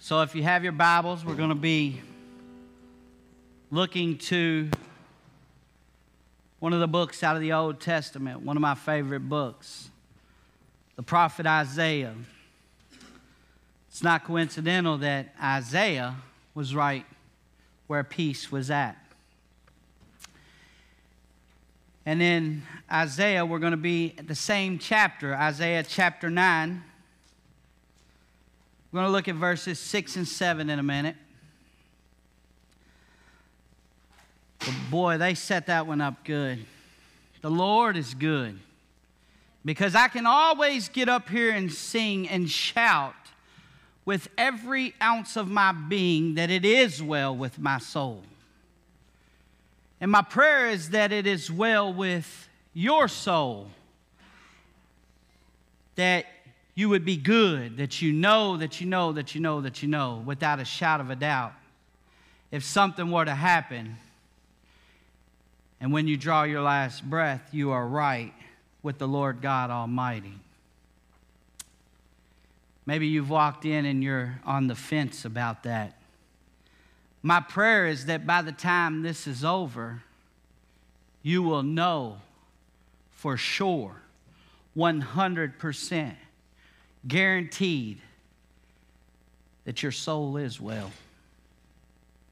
So, if you have your Bibles, we're going to be looking to one of the books out of the Old Testament, one of my favorite books, the prophet Isaiah. It's not coincidental that Isaiah was right where peace was at. And in Isaiah, we're going to be at the same chapter, Isaiah chapter 9. We're going to look at verses 6 and 7 in a minute. But boy, they set that one up good. The Lord is good. Because I can always get up here and sing and shout with every ounce of my being that it is well with my soul. And my prayer is that it is well with your soul. That you would be good, that you know, that you know, that you know, that you know, without a shadow of a doubt. If something were to happen, and when you draw your last breath, you are right with the Lord God Almighty. Maybe you've walked in and you're on the fence about that. My prayer is that by the time this is over, you will know for sure, 100% guaranteed that your soul is well,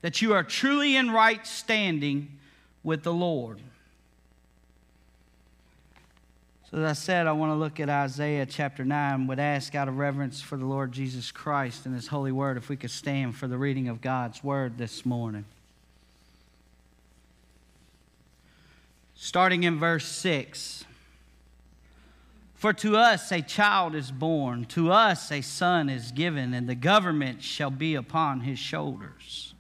that you are truly in right standing with the Lord. So, as I said, I want to look at Isaiah chapter 9. Would ask out of reverence for the Lord Jesus Christ and His holy word if we could stand for the reading of God's word this morning. Starting in verse 6. For to us a child is born, to us a son is given, and the government shall be upon his shoulders.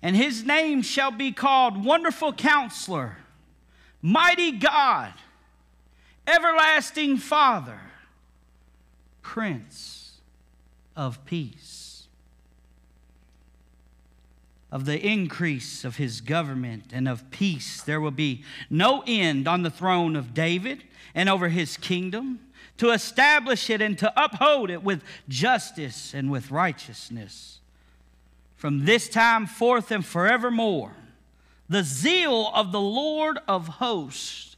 And his name shall be called Wonderful Counselor, Mighty God, Everlasting Father, Prince of Peace. Of the increase of his government and of peace, there will be no end on the throne of David and over his kingdom, to establish it and to uphold it with justice and with righteousness. From this time forth and forevermore, the zeal of the Lord of hosts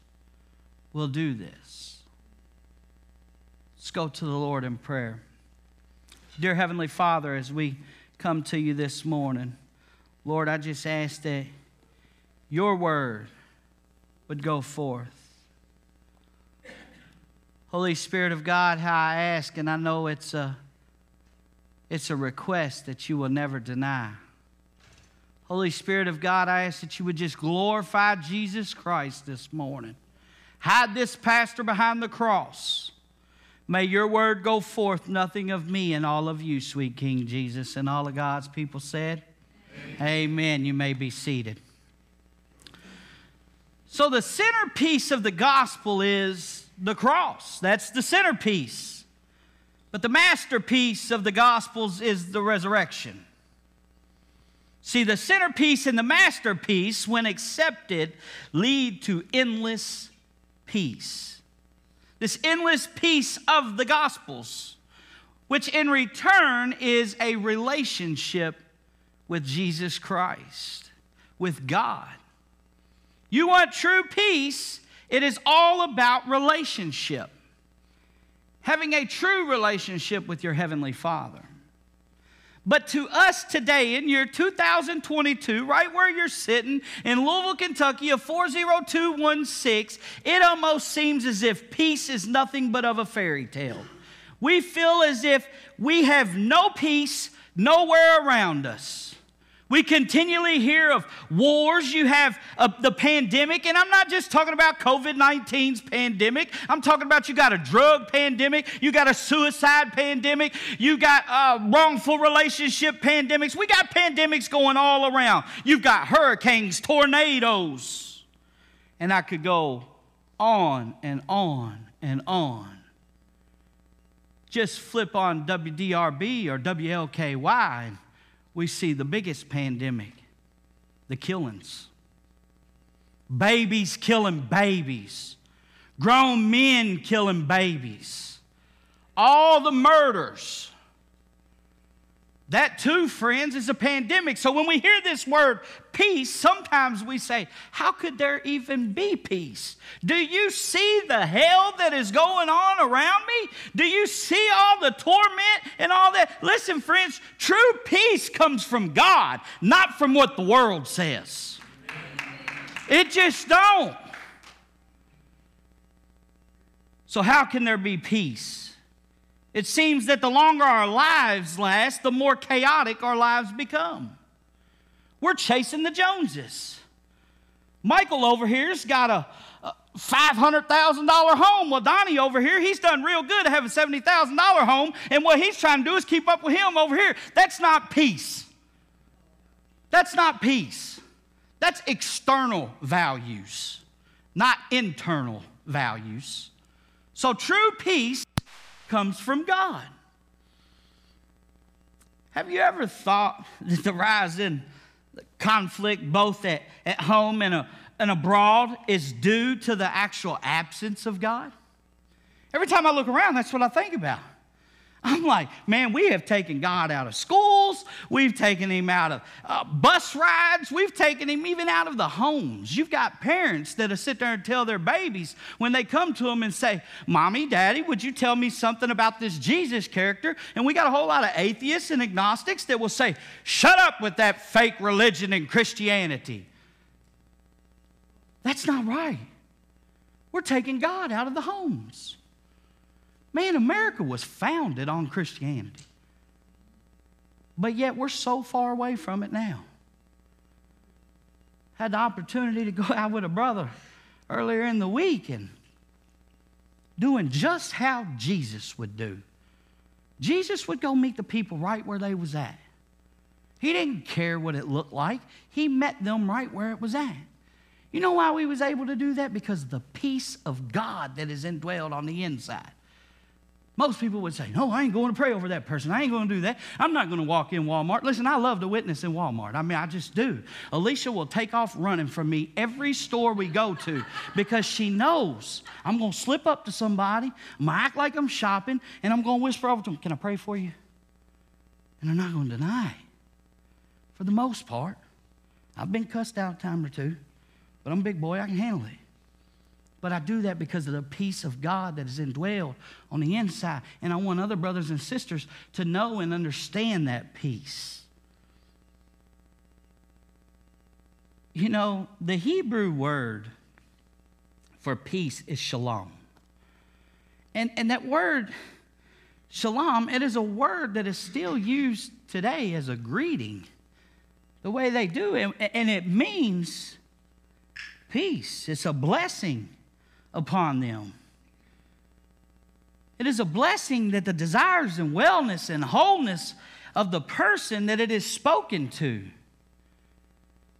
will do this. Let's go to the Lord in prayer. Dear Heavenly Father, as we come to you this morning, Lord, I just ask that your word would go forth. Holy Spirit of God, how I ask, and I know it's a, it's a request that you will never deny. Holy Spirit of God, I ask that you would just glorify Jesus Christ this morning. Hide this pastor behind the cross. May your word go forth, nothing of me and all of you, sweet King Jesus. And all of God's people said, Amen. Amen. You may be seated. So, the centerpiece of the gospel is the cross. That's the centerpiece. But the masterpiece of the Gospels is the resurrection. See, the centerpiece and the masterpiece, when accepted, lead to endless peace. This endless peace of the Gospels, which in return is a relationship with Jesus Christ, with God. You want true peace? It is all about relationship. Having a true relationship with your Heavenly Father. But to us today, in year 2022, right where you're sitting in Louisville, Kentucky, a 40216, it almost seems as if peace is nothing but of a fairy tale. We feel as if we have no peace nowhere around us. We continually hear of wars. You have uh, the pandemic, and I'm not just talking about COVID 19's pandemic. I'm talking about you got a drug pandemic, you got a suicide pandemic, you got uh, wrongful relationship pandemics. We got pandemics going all around. You've got hurricanes, tornadoes, and I could go on and on and on. Just flip on WDRB or WLKY we see the biggest pandemic the killings. Babies killing babies, grown men killing babies, all the murders. That too, friends, is a pandemic. So when we hear this word peace, sometimes we say, How could there even be peace? Do you see the hell that is going on around me? Do you see all the torment and all that? Listen, friends, true peace comes from God, not from what the world says. It just don't. So, how can there be peace? It seems that the longer our lives last, the more chaotic our lives become. We're chasing the Joneses. Michael over here's got a, a $500,000 home. Well, Donnie over here, he's done real good to have a $70,000 home, and what he's trying to do is keep up with him over here. That's not peace. That's not peace. That's external values, not internal values. So, true peace comes from God. Have you ever thought that the rise in conflict, both at, at home and, a, and abroad, is due to the actual absence of God? Every time I look around, that's what I think about. I'm like, man, we have taken God out of schools. We've taken him out of uh, bus rides. We've taken him even out of the homes. You've got parents that'll sit there and tell their babies when they come to them and say, Mommy, Daddy, would you tell me something about this Jesus character? And we got a whole lot of atheists and agnostics that will say, Shut up with that fake religion and Christianity. That's not right. We're taking God out of the homes. Man, America was founded on Christianity. But yet we're so far away from it now. Had the opportunity to go out with a brother earlier in the week and doing just how Jesus would do. Jesus would go meet the people right where they was at. He didn't care what it looked like. He met them right where it was at. You know why we was able to do that? Because the peace of God that is indwelled on the inside. Most people would say, No, I ain't going to pray over that person. I ain't going to do that. I'm not going to walk in Walmart. Listen, I love to witness in Walmart. I mean, I just do. Alicia will take off running from me every store we go to because she knows I'm going to slip up to somebody, I'm going to act like I'm shopping, and I'm going to whisper over to them, Can I pray for you? And they're not going to deny. For the most part, I've been cussed out a time or two, but I'm a big boy, I can handle it. But I do that because of the peace of God that is indwelled on the inside. And I want other brothers and sisters to know and understand that peace. You know, the Hebrew word for peace is shalom. And, and that word, shalom, it is a word that is still used today as a greeting, the way they do it. And it means peace, it's a blessing upon them. It is a blessing that the desires and wellness and wholeness of the person that it is spoken to.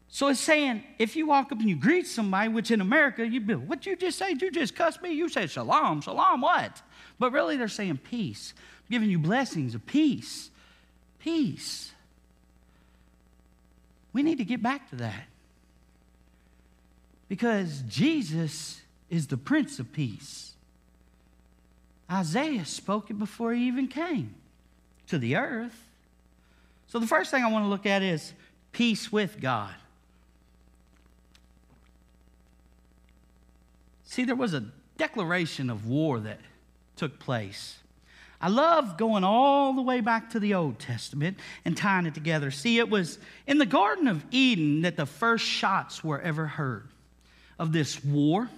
So it's saying if you walk up and you greet somebody, which in America you'd be, what you just say? You just cuss me? You said shalom, shalom, what? But really they're saying peace, giving you blessings of peace. Peace. We need to get back to that. Because Jesus is the Prince of Peace. Isaiah spoke it before he even came to the earth. So the first thing I want to look at is peace with God. See, there was a declaration of war that took place. I love going all the way back to the Old Testament and tying it together. See, it was in the Garden of Eden that the first shots were ever heard of this war.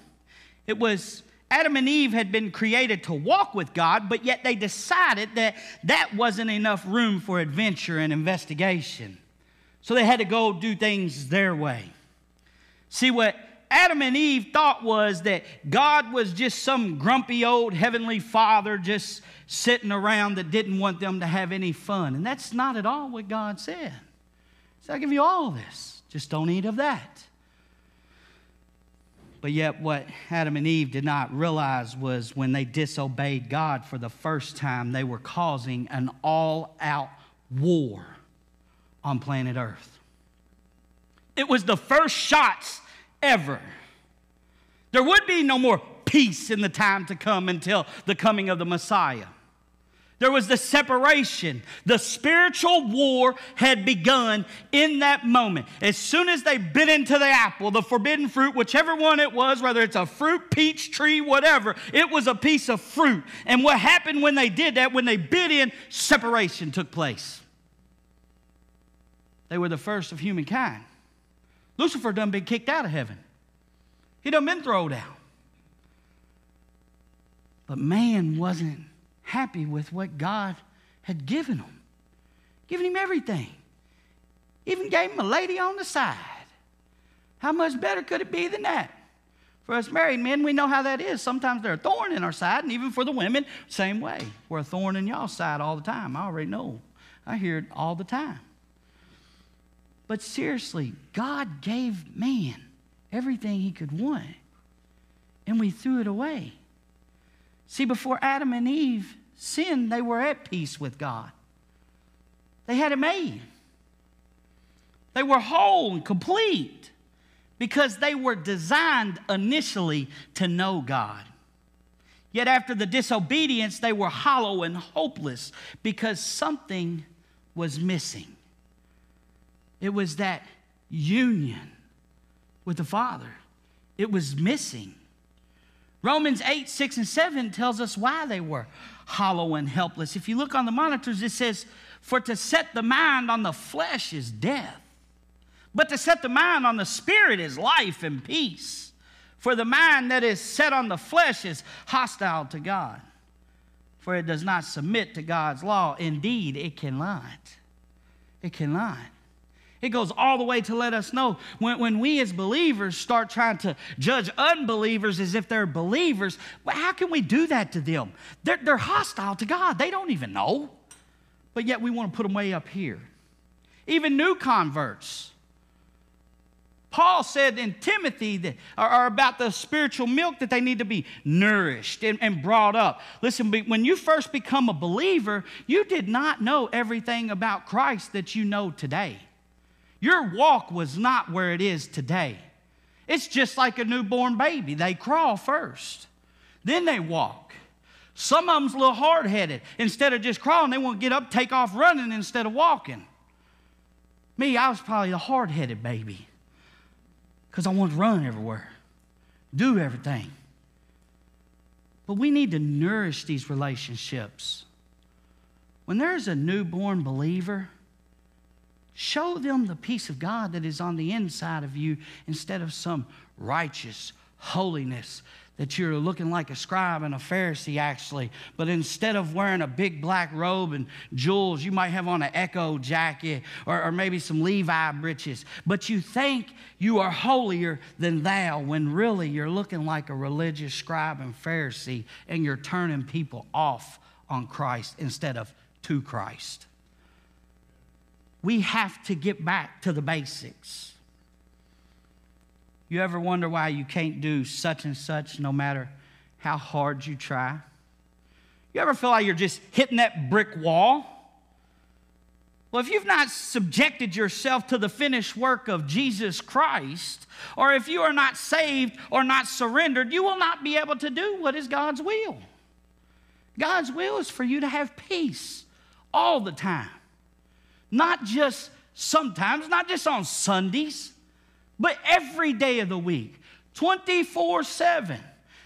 It was Adam and Eve had been created to walk with God, but yet they decided that that wasn't enough room for adventure and investigation. So they had to go do things their way. See, what Adam and Eve thought was that God was just some grumpy old heavenly father just sitting around that didn't want them to have any fun. And that's not at all what God said. So I give you all this, just don't eat of that. But yet, what Adam and Eve did not realize was when they disobeyed God for the first time, they were causing an all out war on planet Earth. It was the first shots ever. There would be no more peace in the time to come until the coming of the Messiah. There was the separation. The spiritual war had begun in that moment. As soon as they bit into the apple, the forbidden fruit, whichever one it was, whether it's a fruit, peach tree, whatever, it was a piece of fruit. And what happened when they did that, when they bit in, separation took place. They were the first of humankind. Lucifer done been kicked out of heaven. He done been thrown out. But man wasn't happy with what God had given him, given him everything. Even gave him a lady on the side. How much better could it be than that? For us married men, we know how that is. Sometimes they're a thorn in our side, and even for the women, same way. We're a thorn in y'all's side all the time. I already know. I hear it all the time. But seriously, God gave man everything he could want, and we threw it away. See, before Adam and Eve sinned, they were at peace with God. They had it made. They were whole and complete because they were designed initially to know God. Yet after the disobedience, they were hollow and hopeless because something was missing. It was that union with the Father, it was missing. Romans 8, 6, and 7 tells us why they were hollow and helpless. If you look on the monitors, it says, For to set the mind on the flesh is death, but to set the mind on the spirit is life and peace. For the mind that is set on the flesh is hostile to God, for it does not submit to God's law. Indeed, it cannot. It cannot. It goes all the way to let us know when, when we as believers start trying to judge unbelievers as if they're believers, how can we do that to them? They're, they're hostile to God. They don't even know. But yet we want to put them way up here. Even new converts. Paul said in Timothy that are, about the spiritual milk that they need to be nourished and, and brought up. Listen, when you first become a believer, you did not know everything about Christ that you know today. Your walk was not where it is today. It's just like a newborn baby. They crawl first, then they walk. Some of them's a little hard headed. Instead of just crawling, they want to get up, take off running instead of walking. Me, I was probably the hard headed baby because I wanted to run everywhere, do everything. But we need to nourish these relationships. When there's a newborn believer, Show them the peace of God that is on the inside of you instead of some righteous holiness that you're looking like a scribe and a Pharisee, actually. But instead of wearing a big black robe and jewels, you might have on an Ecko jacket or, or maybe some Levi breeches. But you think you are holier than thou when really you're looking like a religious scribe and Pharisee and you're turning people off on Christ instead of to Christ we have to get back to the basics. You ever wonder why you can't do such and such no matter how hard you try? You ever feel like you're just hitting that brick wall? Well, if you've not subjected yourself to the finished work of Jesus Christ, or if you are not saved or not surrendered, you will not be able to do what is God's will. God's will is for you to have peace all the time. Not just sometimes, not just on Sundays, but every day of the week, 24 7.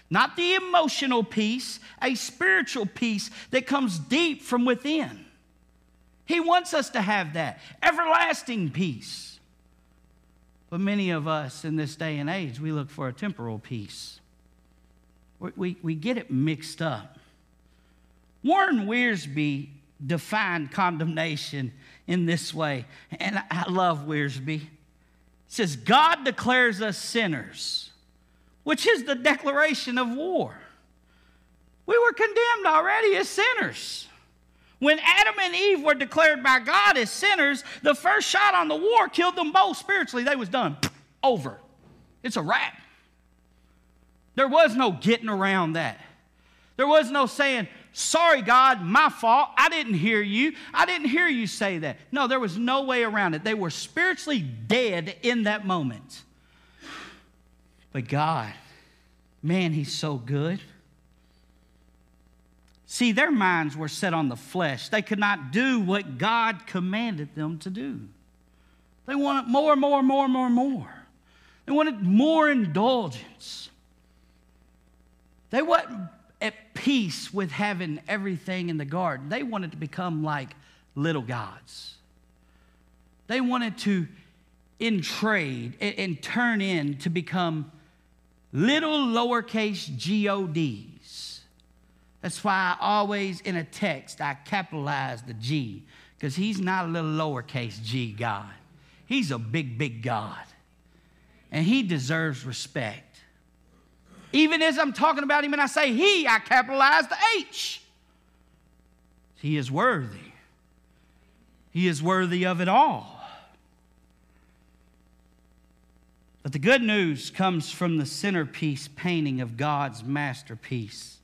Not the emotional peace, a spiritual peace that comes deep from within. He wants us to have that everlasting peace. But many of us in this day and age, we look for a temporal peace. We, we, we get it mixed up. Warren Wiersbe defined condemnation in this way. And I love Wiersbe. It says, God declares us sinners, which is the declaration of war. We were condemned already as sinners. When Adam and Eve were declared by God as sinners, the first shot on the war killed them both spiritually. They was done. Over. It's a wrap. There was no getting around that. There was no saying, Sorry, God, my fault. I didn't hear you. I didn't hear you say that. No, there was no way around it. They were spiritually dead in that moment. But God, man, He's so good. See, their minds were set on the flesh. They could not do what God commanded them to do. They wanted more and more and more and more more. They wanted more indulgence. They weren't at peace with having everything in the garden. They wanted to become like little gods. They wanted to in trade and, and turn in to become little lowercase gods. That's why I always in a text I capitalize the G because he's not a little lowercase g God. He's a big, big God. And he deserves respect. Even as I'm talking about him and I say he, I capitalize the H. He is worthy. He is worthy of it all. But the good news comes from the centerpiece painting of God's masterpiece.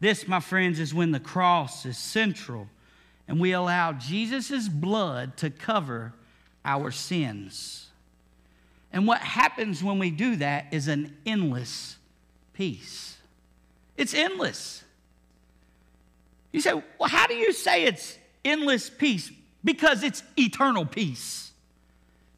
This, my friends, is when the cross is central and we allow Jesus' blood to cover our sins. And what happens when we do that is an endless peace. It's endless. You say, well, how do you say it's endless peace? Because it's eternal peace.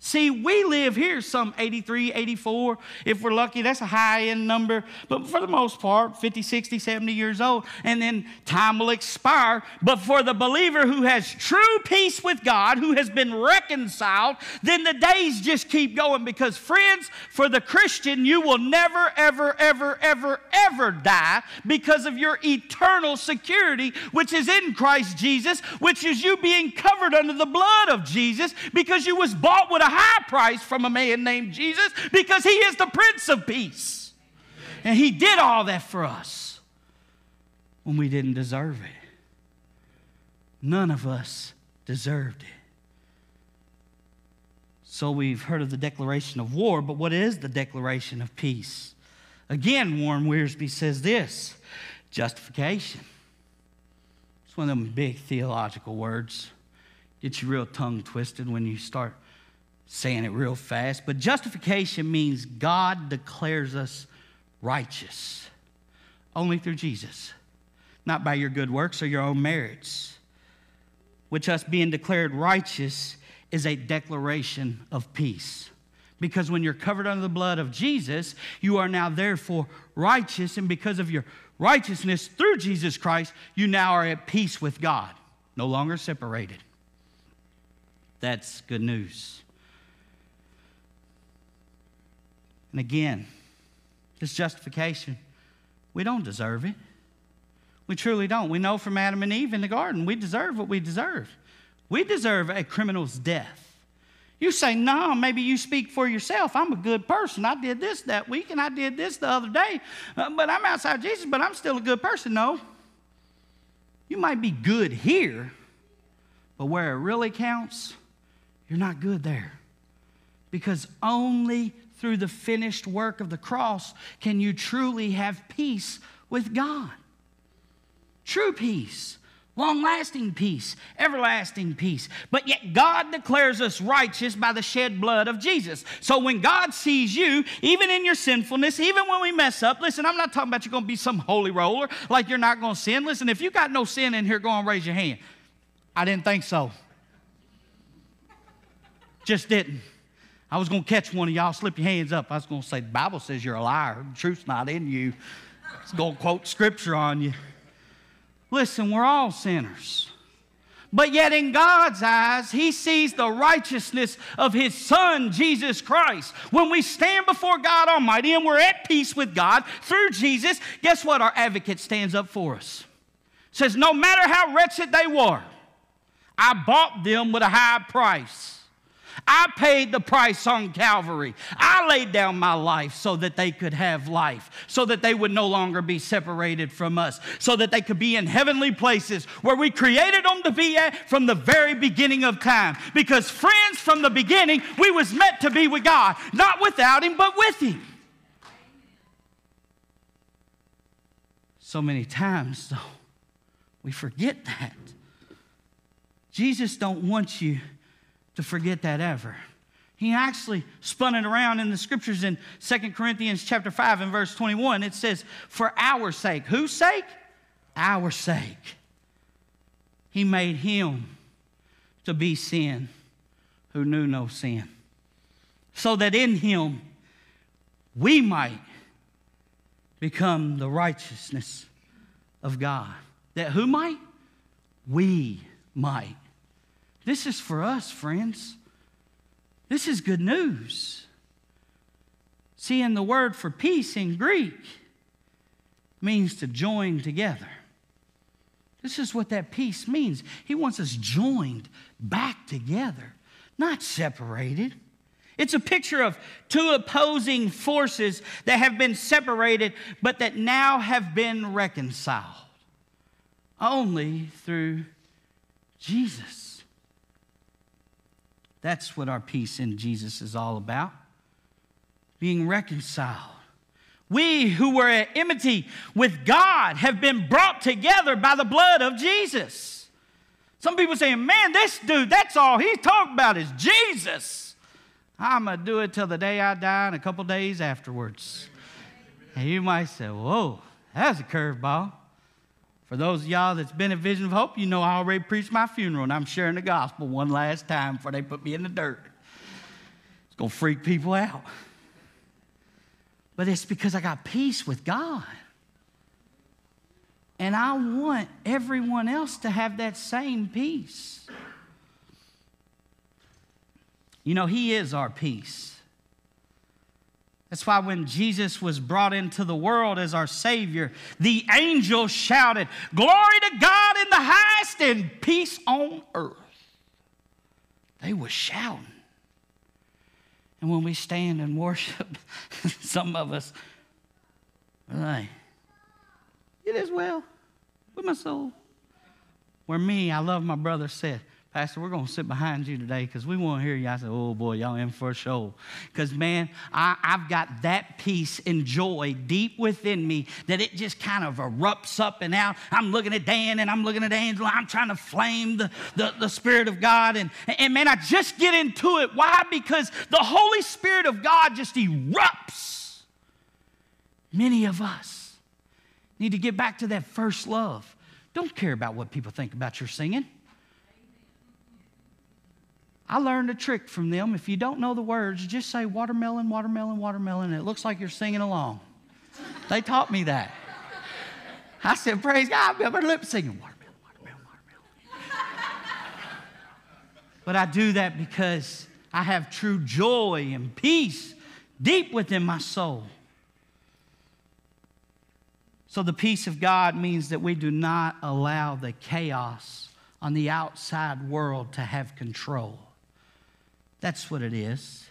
See, we live here some 83, 84. If we're lucky, that's a high end number. But for the most part, 50, 60, 70 years old. And then time will expire. But for the believer who has true peace with God, who has been reconciled, then the days just keep going. Because, friends, for the Christian, you will never, ever, ever, ever, ever die because of your eternal security, which is in Christ Jesus, which is you being covered under the blood of Jesus because you was bought with a high price from a man named Jesus because he is the Prince of Peace. And he did all that for us when we didn't deserve it. None of us deserved it. So we've heard of the declaration of war, but what is the declaration of peace? Again, Warren Wiersbe says this justification. It's one of them big theological words. Get you real tongue twisted when you start saying it real fast, but justification means God declares us righteous only through Jesus, not by your good works or your own merits. Which us being declared righteous is a declaration of peace. Because when you're covered under the blood of Jesus, you are now therefore righteous, and because of your righteousness through Jesus Christ, you now are at peace with God, no longer separated. That's good news. And again, this justification, we don't deserve it. We truly don't. We know from Adam and Eve in the garden, we deserve what we deserve. We deserve a criminal's death. You say, no, maybe you speak for yourself. I'm a good person. I did this that week and I did this the other day, uh, but I'm outside Jesus, but I'm still a good person. No. You might be good here, but where it really counts, you're not good there. Because only through the finished work of the cross can you truly have peace with God. True peace, long lasting peace, everlasting peace. But yet God declares us righteous by the shed blood of Jesus. So when God sees you, even in your sinfulness, even when we mess up, listen, I'm not talking about you're going to be some holy roller like you're not going to sin. Listen, if you got no sin in here, go and raise your hand. I didn't think so. Just didn't. I was going to catch one of y'all, slip your hands up. I was going to say, the Bible says you're a liar. The truth's not in you. It's going to quote scripture on you. Listen, we're all sinners. But yet, in God's eyes, He sees the righteousness of His Son, Jesus Christ. When we stand before God Almighty and we're at peace with God through Jesus, guess what? Our advocate stands up for us. Says, No matter how wretched they were, I bought them with a high price. I paid the price on Calvary. I laid down my life so that they could have life, so that they would no longer be separated from us, so that they could be in heavenly places where we created them to be at from the very beginning of time. Because friends, from the beginning, we was meant to be with God, not without Him, but with Him. So many times, though, we forget that. Jesus don't want you to forget that ever. He actually spun it around in the scriptures in 2 Corinthians chapter 5 and verse 21. It says, For our sake. Whose sake? our sake, he made him to be sin who knew no sin, so that in him we might become the righteousness of God. That who might? We might. This is for us, friends. This is good news. See, in the word for peace in Greek means to join together. This is what that peace means. He wants us joined back together, not separated. It's a picture of two opposing forces that have been separated, but that now have been reconciled only through Jesus. That's what our peace in Jesus is all about being reconciled. We who were at enmity with God have been brought together by the blood of Jesus. Some people saying, man, this dude, that's all he's talking about is Jesus. I'm going to do it till the day I die and a couple days afterwards. And you might say, whoa, that's a curveball. For those of y'all that's been at Vision of Hope, you know I already preached my funeral and I'm sharing the gospel one last time before they put me in the dirt. It's going to freak people out but it's because I got peace with God. And I want everyone else to have that same peace. You know, He is our peace. That's why when Jesus was brought into the world as our Savior, the angels shouted, Glory to God in the highest and peace on earth. They were shouting. And when we stand and worship, some of us it is well with my soul. Where me, I love my brother said, Pastor, we're going to sit behind you today because we want to hear you. I said, Oh boy, y'all in for a show. Because, man, I, have got that peace and joy deep within me that it just kind of erupts up and out. I'm looking at Dan and I'm looking at Angela. I'm trying to flame the, the, the Spirit of God. And, and, man, I just get into it. Why? Because the Holy Spirit of God just erupts. Many of us need to get back to that first love. Don't care about what people think about your singing. I learned a trick from them. If you don't know the words, just say watermelon, watermelon, watermelon, and it looks like you're singing along. they taught me that. I said, Praise God, I'm lip singing watermelon, watermelon, watermelon. but I do that because I have true joy and peace deep within my soul. So, the peace of God means that we do not allow the chaos on the outside world to have control. That's what it is.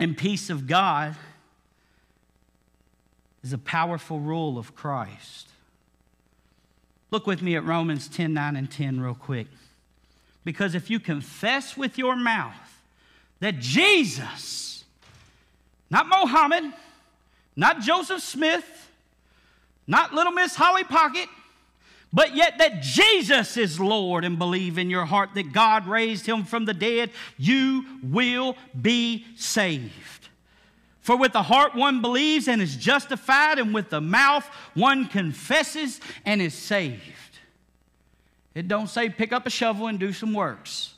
And peace of God is a powerful rule of Christ. Look with me at Romans 10 9 and 10 real quick. Because if you confess with your mouth that Jesus, not Mohammed, not Joseph Smith, not little Miss Holly Pocket, but yet that Jesus is Lord and believe in your heart that God raised him from the dead, you will be saved. For with the heart one believes and is justified, and with the mouth one confesses and is saved. It don't say pick up a shovel and do some works.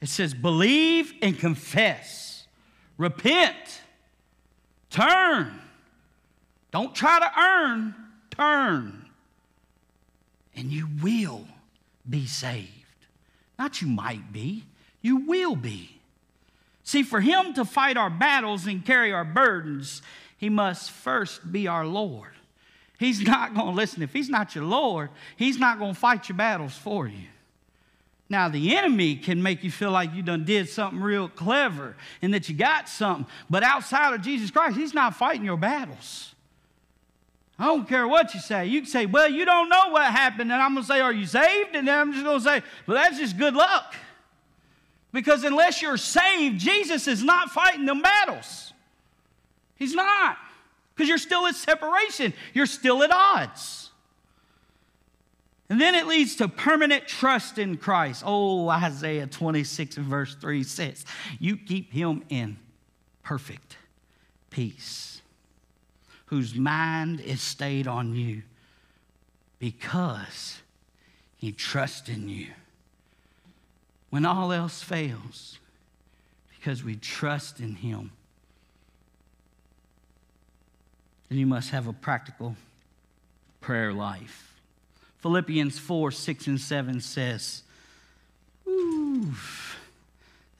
It says believe and confess. Repent. Turn. Don't try to earn, turn and you will be saved. Not you might be, you will be. See, for him to fight our battles and carry our burdens, he must first be our Lord. He's not going to listen. If he's not your Lord, he's not going to fight your battles for you. Now, the enemy can make you feel like you done did something real clever and that you got something. But outside of Jesus Christ, he's not fighting your battles. I don't care what you say. You can say, well, you don't know what happened. And I'm going to say, are you saved? And then I'm just going to say, well, that's just good luck. Because unless you're saved, Jesus is not fighting them battles. He's not. Because you're still at separation, you're still at odds. And then it leads to permanent trust in Christ. Oh, Isaiah 26 and verse 3 says, You keep him in perfect peace whose mind is stayed on you because he trusts in you. When all else fails, because we trust in him. Then you must have a practical prayer life. Philippians 4 6 and 7 says, Ooh,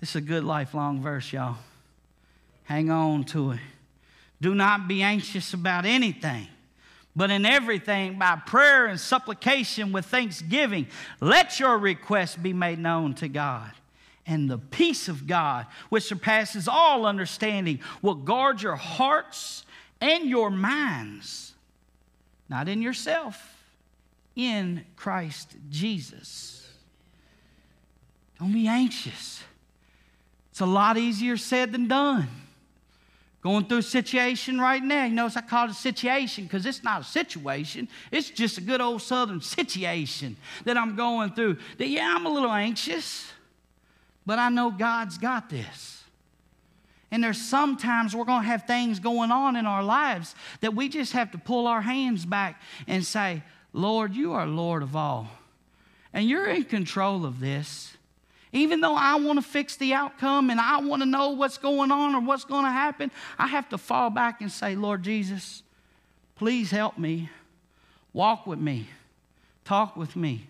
this is a good lifelong verse, y'all. Hang on to it. Do not be anxious about anything, but in everything, by prayer and supplication with thanksgiving, let your requests be made known to God. And the peace of God, which surpasses all understanding, will guard your hearts and your minds, not in yourself, in Christ Jesus. Don't be anxious. It's a lot easier said than done. Going through a situation right now. You notice I call it a situation because it's not a situation. It's just a good old southern situation that I'm going through. That, yeah, I'm a little anxious, but I know God's got this. And there's sometimes we're going to have things going on in our lives that we just have to pull our hands back and say, Lord, you are Lord of all. And you're in control of this. Even though I want to fix the outcome and I want to know what's going on or what's going to happen, I have to fall back and say, Lord Jesus, please help me. Walk with me. Talk with me.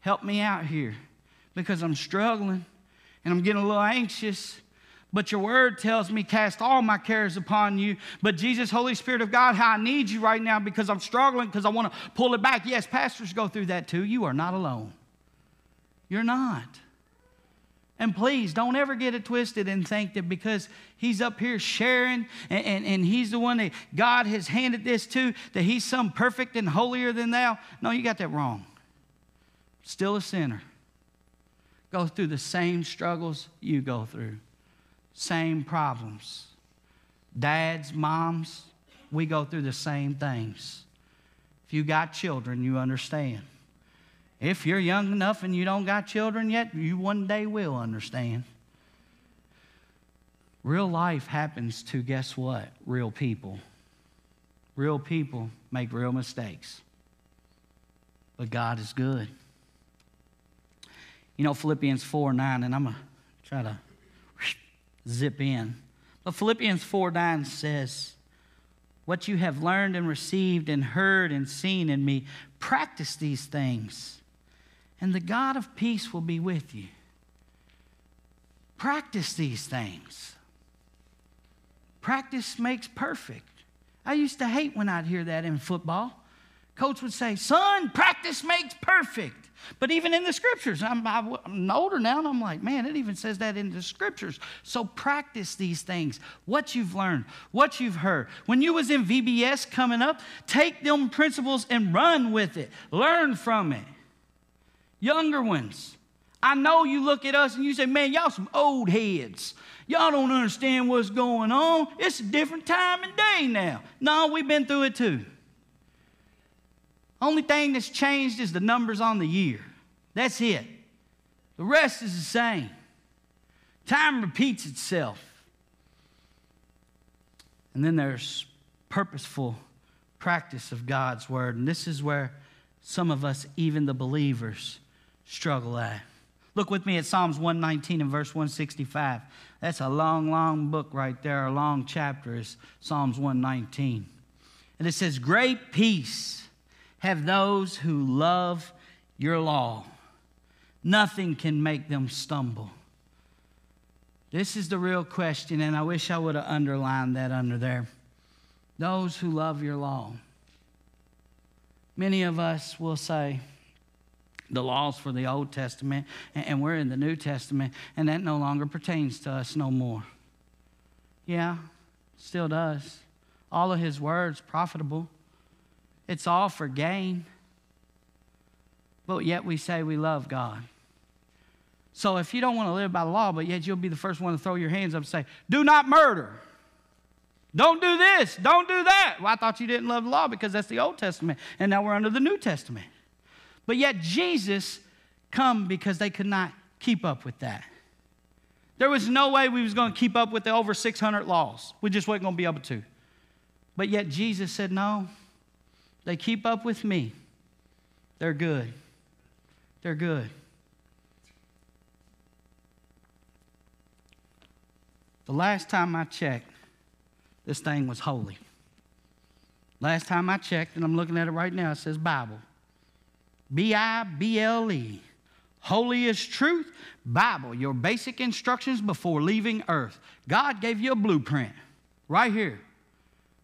Help me out here because I'm struggling and I'm getting a little anxious. But your word tells me, cast all my cares upon you. But Jesus, Holy Spirit of God, how I need you right now because I'm struggling because I want to pull it back. Yes, pastors go through that too. You are not alone. You're not. And please don't ever get it twisted and think that because he's up here sharing and, and, and, he's the one that God has handed this to, that he's some perfect and holier than thou. No, you got that wrong. Still a sinner. Go through the same struggles you go through, same problems. Dads, moms, we go through the same things. If you got children, you understand. If you're young enough and you don't got children yet, you one day will understand. Real life happens to, guess what? Real people. Real people make real mistakes. But God is good. You know, Philippians 4 9, and I'm going to try to zip in. But Philippians 4 9 says, What you have learned and received and heard and seen in me, practice these things and the God of peace will be with you. Practice these things. Practice makes perfect. I used to hate when I'd hear that in football. Coach would say, Son, practice makes perfect. But even in the scriptures, I'm, I'm, older now and I'm like, man, it even says that in the scriptures. So practice these things, what you've learned, what you've heard. When you was in VBS coming up, take them principles and run with it. Learn from it. Younger ones. I know you look at us and you say, man, y'all some old heads. Y'all don't understand what's going on. It's a different time and day now. No, we've been through it too. Only thing that's changed is the numbers on the year. That's it. The rest is the same. Time repeats itself. And then there's purposeful practice of God's word. And this is where some of us, even the believers, struggle at. Look with me at Psalms 119 and verse 165. That's a long, long book right there. A long chapter is Psalms 119. And it says, Great peace have those who love your law. Nothing can make them stumble. This is the real question, and I wish I would have underlined that under there. Those who love your law. Many of us will say, the laws for the Old Testament, and we're in the New Testament, and that no longer pertains to us no more. Yeah, still does. All of his words profitable. It's all for gain. But yet we say we love God. So if you don't want to live by the law, but yet you'll be the first one to throw your hands up and say, Do not murder. Don't do this. Don't do that. Well, I thought you didn't love the law because that's the Old Testament. And now we're under the New Testament. But yet Jesus come because they could not keep up with that. There was no way we was going to keep up with the over 600 laws. We just weren't going to be able to. But yet Jesus said, No, they keep up with me. They're good. They're good. The last time I checked, this thing was holy. Last time I checked, and I'm looking at it right now, it says Bible. B I B L E. Holy is truth. Bible, your basic instructions before leaving earth. God gave you a blueprint right here.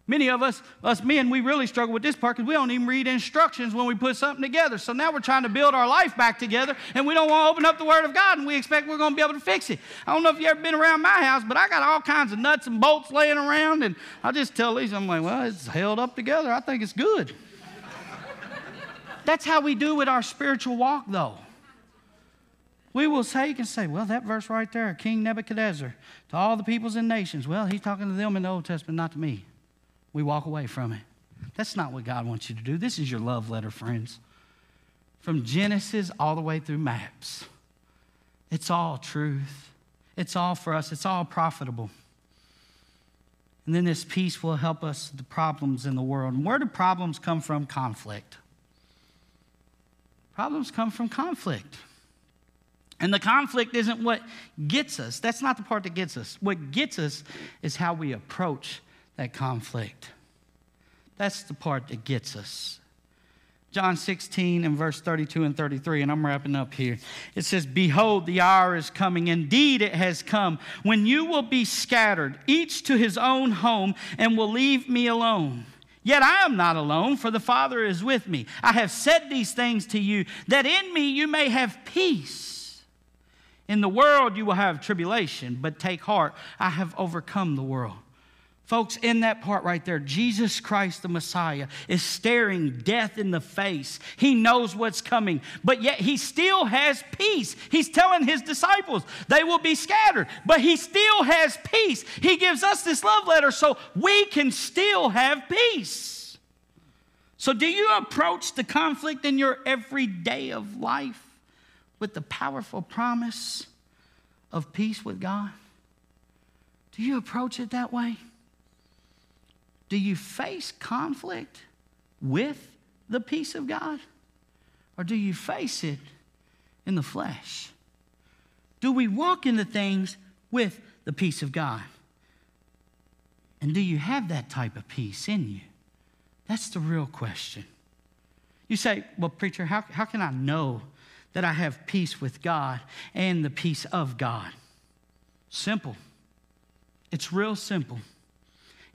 Many of us, us men, we really struggle with this part because we don't even read instructions when we put something together. So now we're trying to build our life back together and we don't want to open up the Word of God and we expect we're going to be able to fix it. I don't know if you've ever been around my house, but I got all kinds of nuts and bolts laying around and I just tell these, I'm like, well, it's held up together. I think it's good. That's how we do with our spiritual walk, though. We will say, you can say, well, that verse right there, King Nebuchadnezzar, to all the peoples and nations. Well, he's talking to them in the Old Testament, not to me we walk away from it. That's not what God wants you to do. This is your love letter, friends. From Genesis all the way through maps. It's all truth. It's all for us. It's all profitable. And then this peace will help us the problems in the world. And where do problems come from? Conflict. Problems come from conflict. And the conflict isn't what gets us. That's not the part that gets us. What gets us is how we approach that conflict. That's the part that gets us. John 16 and verse 32 and 33, and I'm wrapping up here. It says, Behold, the hour is coming. Indeed, it has come when you will be scattered, each to his own home, and will leave me alone. Yet I am not alone, for the Father is with me. I have said these things to you, that in me you may have peace. In the world you will have tribulation, but take heart, I have overcome the world. Folks, in that part right there, Jesus Christ the Messiah is staring death in the face. He knows what's coming, but yet he still has peace. He's telling his disciples they will be scattered, but he still has peace. He gives us this love letter so we can still have peace. So, do you approach the conflict in your everyday of life with the powerful promise of peace with God? Do you approach it that way? Do you face conflict with the peace of God? Or do you face it in the flesh? Do we walk into things with the peace of God? And do you have that type of peace in you? That's the real question. You say, well, preacher, how, how can I know that I have peace with God and the peace of God? Simple. It's real simple.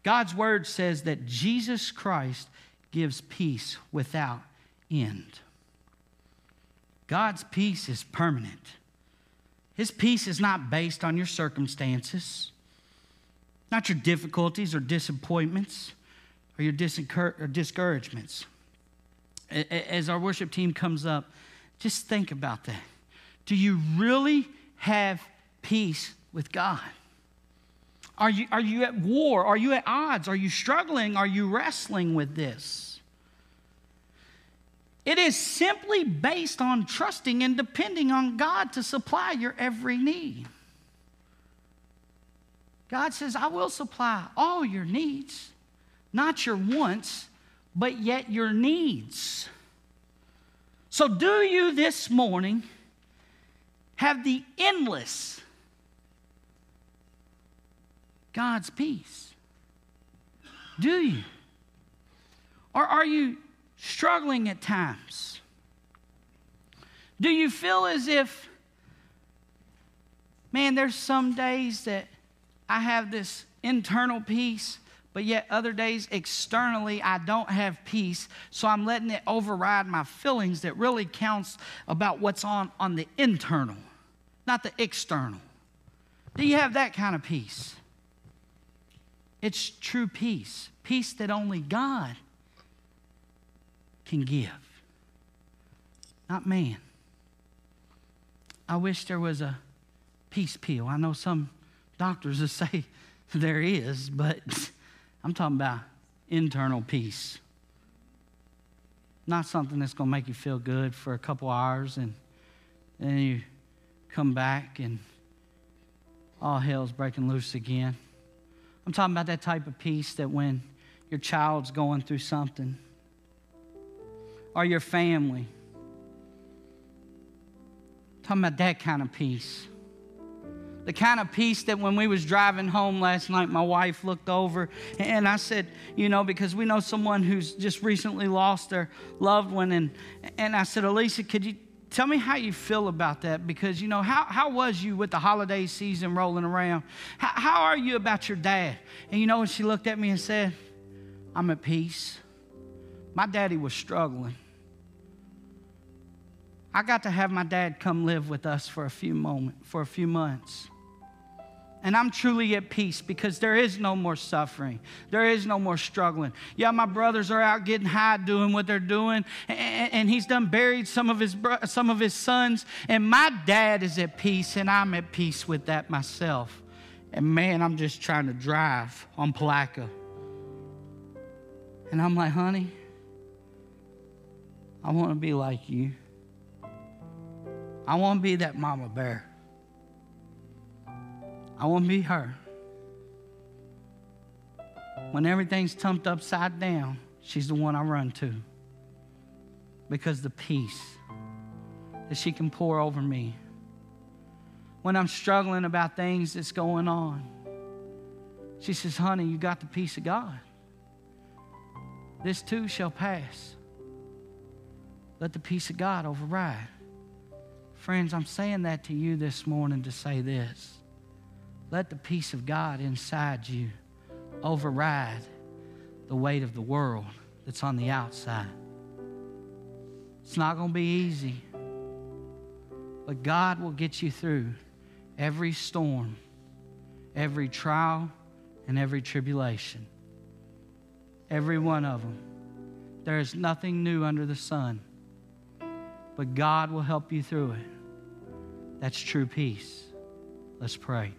God's word says that Jesus Christ gives peace without end. God's peace is permanent. His peace is not based on your circumstances, not your difficulties or disappointments or your or discouragements. As our worship team comes up, just think about that. Do you really have peace with God? Are you, are you at war? Are you at odds? Are you struggling? Are you wrestling with this? It is simply based on trusting and depending on God to supply your every need. God says, I will supply all your needs, not your wants, but yet your needs. So, do you this morning have the endless God's peace? Do you? Or are you struggling at times? Do you feel as if, man, there's some days that I have this internal peace, but yet other days externally I don't have peace, so I'm letting it override my feelings that really counts about what's on on the internal, not the external. Do you have that kind of peace? It's true peace, peace that only God can give, not man. I wish there was a peace pill. I know some doctors will say there is, but I'm talking about internal peace. Not something that's going to make you feel good for a couple hours and then you come back and all hell's breaking loose again. I'm talking about that type of peace that when your child's going through something, or your family. talking about that kind of peace. The kind of peace that when we was driving home last night, my wife looked over and I said, you know, because we know someone who's just recently lost their loved one, and and I said, Elisa, could you tell me how you feel about that? Because you know, how how was you with the holiday season rolling around? How, how are you about your dad? And you know, when she looked at me and said, I'm at peace. My daddy was struggling. I got to have my dad come live with us for a few moments, for a few months. And I'm truly at peace because there is no more suffering. There is no more struggling. Yeah, my brothers are out getting high doing what they're doing, and, and he's done buried some of his bro- some of his sons. And my dad is at peace, and I'm at peace with that myself. And man, I'm just trying to drive on Palatka. And I'm like, honey, I want to be like you. I want to be that mama bear. I want to be her. When everything's tumped upside down, she's the one I run to. Because the peace that she can pour over me. When I'm struggling about things that's going on, she says, Honey, you got the peace of God. This too shall pass. Let the peace of God override. Friends, I'm saying that to you this morning to say this. Let the peace of God inside you override the weight of the world that's on the outside. It's not going to be easy, but God will get you through every storm, every trial, and every tribulation. Every one of them. There is nothing new under the sun, but God will help you through it. That's true peace. Let's pray.